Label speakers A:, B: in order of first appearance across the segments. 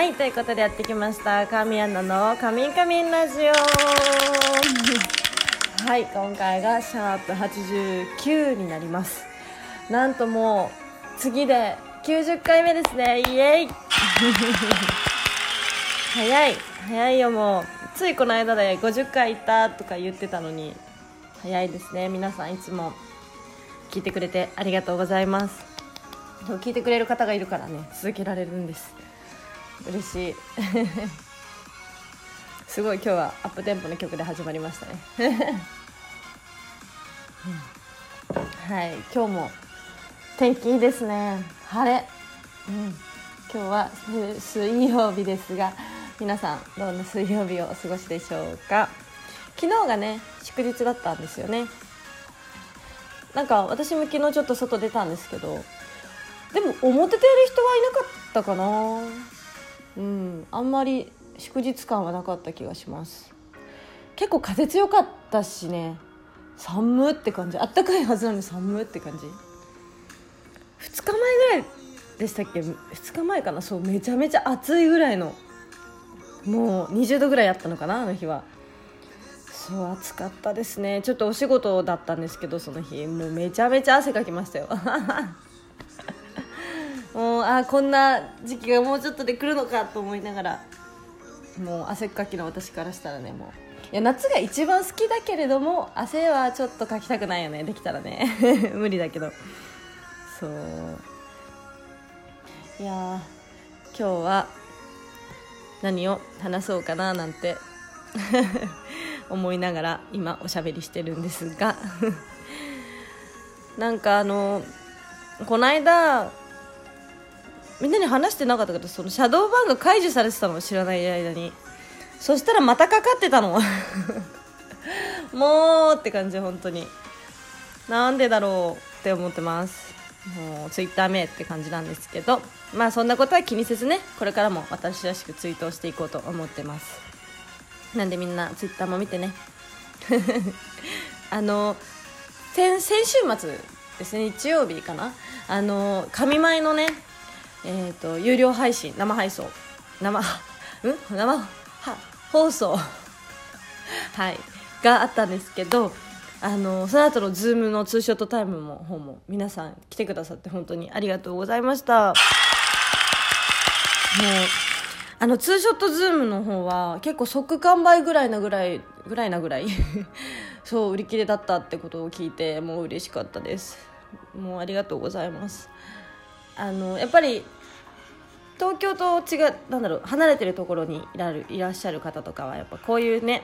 A: はいということでやってきました神アナの「カミンカミンラジオ」はい今回がシャープ89になります。なんともう次で90回目ですね。イエイ。早い。早いよもう。ついこの間で50回いったとか言ってたのに。早いですね。皆さんいつも聞いてくれてありがとうございます。聞いてくれる方がいるからね続けられるんです嬉しい。すごい今日はアップテンポの曲で始まりましたね。はい今日も天気いいですね。晴れ、うん、今日は水曜日ですが皆さんどんな水曜日をお過ごしでしょうか。昨日がね祝日だったんですよね。なんか私も昨日ちょっと外出たんですけどでも表出る人はいなかったかな。うん。あんまり祝日感はなかった気がします。結構風強かったしね。寒って感じ。あったかいはずなのに寒って感じ。2日前ぐらいでしたっけ？2日前かな？そうめちゃめちゃ暑いぐらいの。もう20度ぐらいあったのかな？あの日は。そう暑かったですね。ちょっとお仕事だったんですけどその日。もうめちゃめちゃ汗かきましたよ。もうあこんな時期がもうちょっとで来るのかと思いながら。もう汗っかきの私からしたらねもう。いや夏が一番好きだけれども汗はちょっとかきたくないよね。できたらね。無理だけど。そう。いや今日は何を話そうかななんて 思いながら今おしゃべりしてるんですが。なんかあのこの間みんなに話してなかったけどそのシャドーバンが解除されてたの知らない間に。そしたらまたかかってたの。もうって感じ本当に。なんでだろうって思ってます。もうツイッター名って感じなんですけど。まあそんなことは気にせずねこれからも私らしくツイートをしていこうと思ってます。なんでみんなツイッターも見てね。あの先先週末ですね日曜日かな。あの神前のねえーと、有料配信生配送。生 うん？生は放送。はい。があったんですけどあのその後のズームのツーショットタイムも方も皆さん来てくださって本当にありがとうございました。もうあのツーショットズームの方は結構即完売ぐらいなぐらいぐらいなぐらい。そう売り切れだったってことを聞いてもう嬉しかったです。もうありがとうございます。あのやっぱり東京と違うなんだろう離れてるところにいらいらっしゃる方とかはやっぱこういうね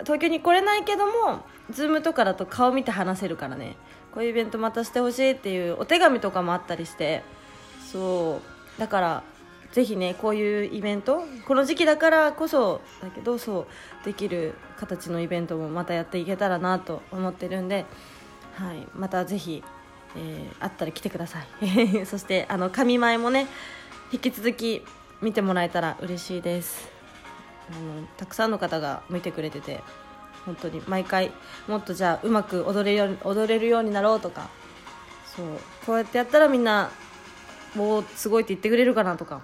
A: 東京に来れないけども Zoom とかだと顔見て話せるからね。こういうイベントまたしてほしいっていうお手紙とかもあったりして。そう。だからぜひねこういうイベントこの時期だからこそだけどそうできる形のイベントもまたやっていけたらなと思ってるんで、はい、またぜひえー、あったら来てください。そしてあの神前もね引き続き見てもらえたら嬉しいです。あのたくさんの方が見てくれてて本当に毎回もっとじゃあうまく踊れる踊れるようになろうとかそうこうやってやったらみんなもうすごいって言ってくれるかなとか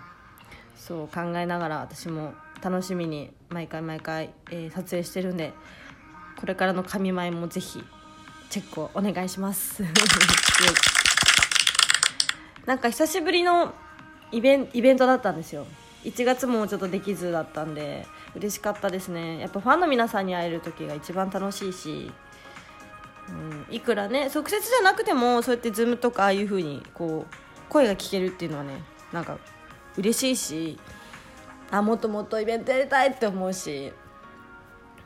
A: そう考えながら私も楽しみに毎回毎回、えー、撮影してるんでこれからの神前もぜひチェックをお願いします。なんか久しぶりのイベンイベントだったんですよ。1月もちょっとできずだったんで嬉しかったですね。やっぱファンの皆さんに会える時が一番楽しいし、うん、いくらね即接じゃなくてもそうやってズームとかああいう風にこう声が聞けるっていうのはねなんか嬉しいしあもっともっとイベントやりたいって思うし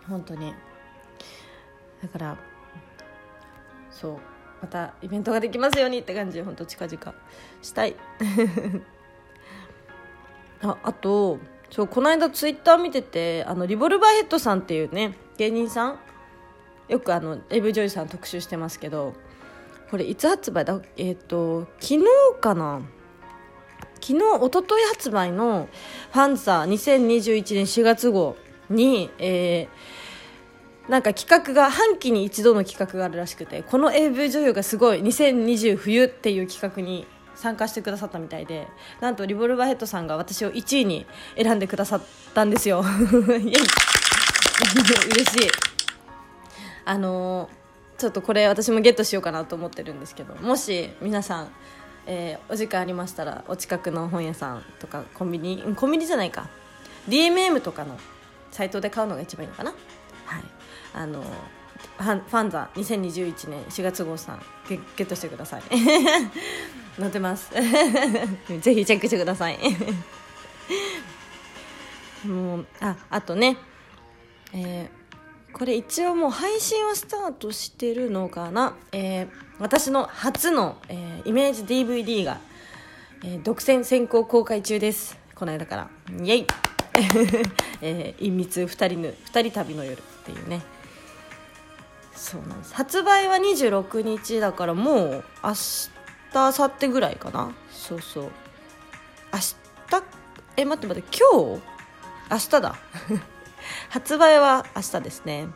A: 本当に。だからそう。またイベントができますようにって感じで本当近々。したい。ああとそうこの間ツイッター見ててあのリボルバーヘッドさんっていうね芸人さん？よくあの AV 女優さん特集してますけどこれいつ発売だ？えっ、ー、と昨日かな？昨日一昨日発売の「 FANZA 2021年4月号に」えーなんか企画が半期に一度の企画があるらしくてこの AV 女優がすごい2020冬っていう企画に参加してくださったみたいでなんとリボルバーヘッドさんが私を1位に選んでくださったんですよ。イエイ。嬉しい。あのー、ちょっとこれ私もゲットしようかなと思ってるんですけどもし皆さん、えー、お時間ありましたらお近くの本屋さんとかコンビニコンビニじゃないか。DMM とかのサイトで買うのが一番いいのかな。はい。あのファンザ2021年4月号さんゲゲットしてください。載ってます。ぜひチェックしてください。もうああとねえー、これ一応もう配信はスタートしてるのかな、えー、私の初の、えー、イメージ DVD が、えー、独占先行公開中です。この間から。イエイ。えー、隠密2人の2人旅の夜っていうね。そうなんです。発売は26日だからもう明日明後日ぐらいかな。そうそう。明日？え待って待って今日？明日だ。発売は明日ですね。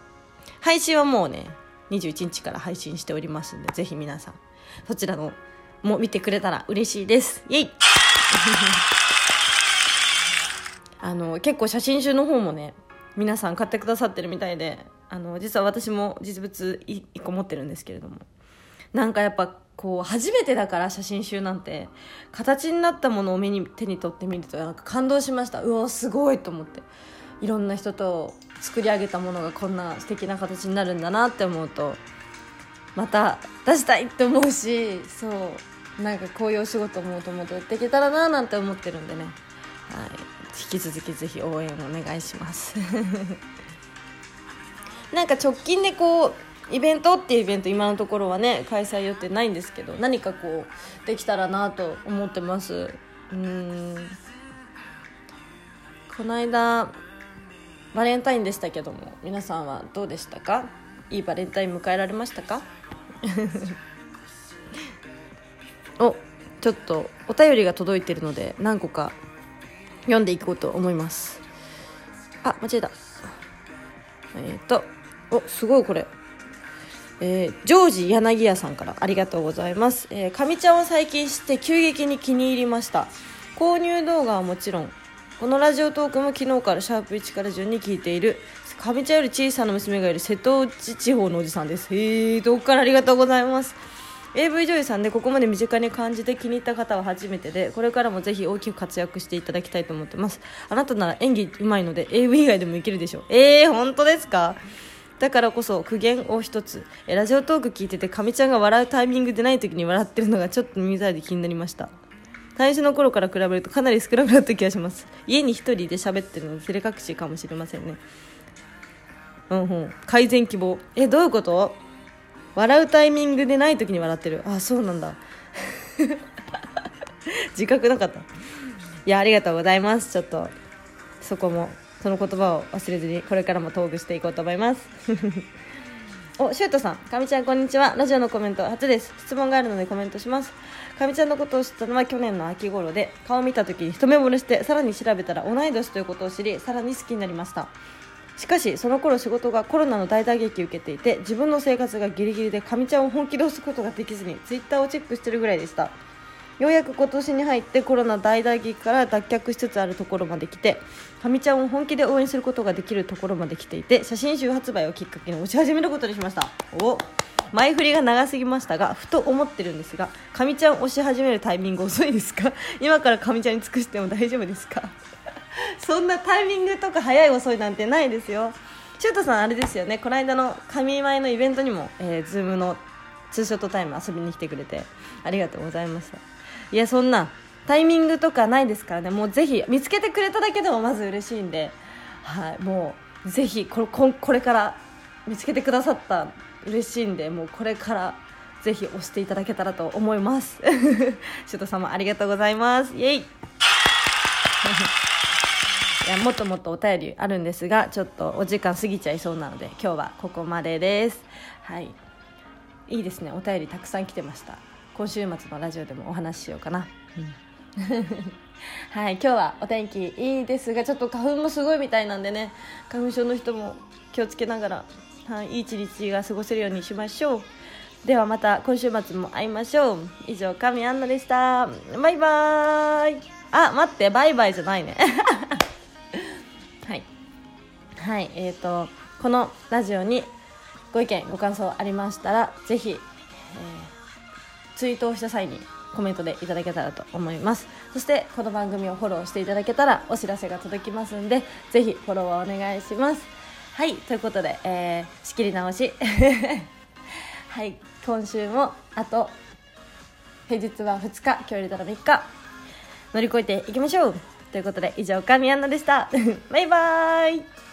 A: 配信はもうね21日から配信しておりますんでぜひ皆さんそちらのも見てくれたら嬉しいです。イエイ！あの結構写真集の方もね皆さん買ってくださってるみたいであの実は私も実物1個持ってるんですけれども。なんかやっぱこう初めてだから写真集なんて形になったものを目に手に取ってみるとなんか感動しました。うわすごいと思って。いろんな人と作り上げたものがこんな素敵な形になるんだなって思うとまた出したいって思うしそう。なんかこういうお仕事もともとやっていけたらななんて思ってるんでね、はい、引き続きぜひ応援お願いします。なんか直近でこうイベントっていうイベント今のところはね開催予定ないんですけど何かこうできたらなと思ってます。うん。この間バレンタインでしたけども皆さんはどうでしたか？いいバレンタイン迎えられましたか？おちょっとお便りが届いてるので何個か読んでいこうと思います。あ間違えた。えっ、ー、とおすごいこれえー、ジョージ柳家さんからありがとうございます。えー、かみちゃんを最近知って急激に気に入りました。購入動画はもちろん、このラジオトークも昨日からシャープ1から順に聞いている、かみちゃんより小さな娘がいる瀬戸内地方のおじさんです。へえ、どっからありがとうございます。AV 女優さんでここまで身近に感じて気に入った方は初めてでこれからもぜひ大きく活躍していただきたいと思ってますあなたなら演技うまいので AV 以外でもいけるでしょうえー、本当ですか？だからこそ苦言を一つ。ラジオトーク聞いててかみちゃんが笑うタイミングでない時に笑ってるのがちょっと耳障りで気になりました。最初の頃から比べるとかなり少なくなった気がします。家に一人で喋ってるので照れ隠しかもしれませんね。うんうん。改善希望。えどういうこと？笑うタイミングでない時に笑ってる。あそうなんだ。自覚なかった。いやありがとうございます。ちょっとそこも。その言葉を忘れずにこれからもトークしていこうと思います。おシュートさん。かみちゃんこんにちは。ラジオのコメント初です。質問があるのでコメントします。かみちゃんのことを知ったのは去年の秋頃で顔を見た時に一目惚れしてさらに調べたら同い年ということを知りさらに好きになりました。しかしその頃仕事がコロナの大打撃を受けていて自分の生活がギリギリでかみちゃんを本気で押すことができずにツイッターをチェックしてるぐらいでした。ようやく今年に入ってコロナ大打撃から脱却しつつあるところまで来てかみちゃんを本気で応援することができるところまで来ていて写真集発売をきっかけに推し始めることにしました。お前振りが長すぎましたがふと思ってるんですがかみちゃん推し始めるタイミング遅いですか？今からかみちゃんに尽くしても大丈夫ですか？そんなタイミングとか早い遅いなんてないですよ。シュートさんあれですよね。この間の神前のイベントにも、えー、ズームのツーショットタイム遊びに来てくれてありがとうございました。いやそんなタイミングとかないですからね。もうぜひ見つけてくれただけでもまず嬉しいんで、はい、もうぜひこここれから見つけてくださった嬉しいんで。もうこれからぜひ押していただけたらと思います。シュト様ありがとうございます。イエイ。いやもっともっとお便りあるんですがちょっとお時間過ぎちゃいそうなので今日はここまでです。はい。いいですね。お便りたくさん来てました。今週末のラジオでもお話ししようかな、うん、はい今日はお天気いいですがちょっと花粉もすごいみたいなんでね花粉症の人も気をつけながら、はい、いい一日が過ごせるようにしましょう。ではまた今週末も会いましょう。以上神アンナでした。バイバイ。あ待ってバイバイじゃないね。はい。はいえーとこのラジオにご意見ご感想ありましたらぜひ、えーツイートをした際にコメントでいただけたらと思います。そしてこの番組をフォローしていただけたらお知らせが届きますんでぜひフォローをお願いします。はいということで、えー仕切り直し。はい今週もあと平日は2日今日入れたら3日。乗り越えていきましょう。ということで以上神アンナでした。バイバーイ。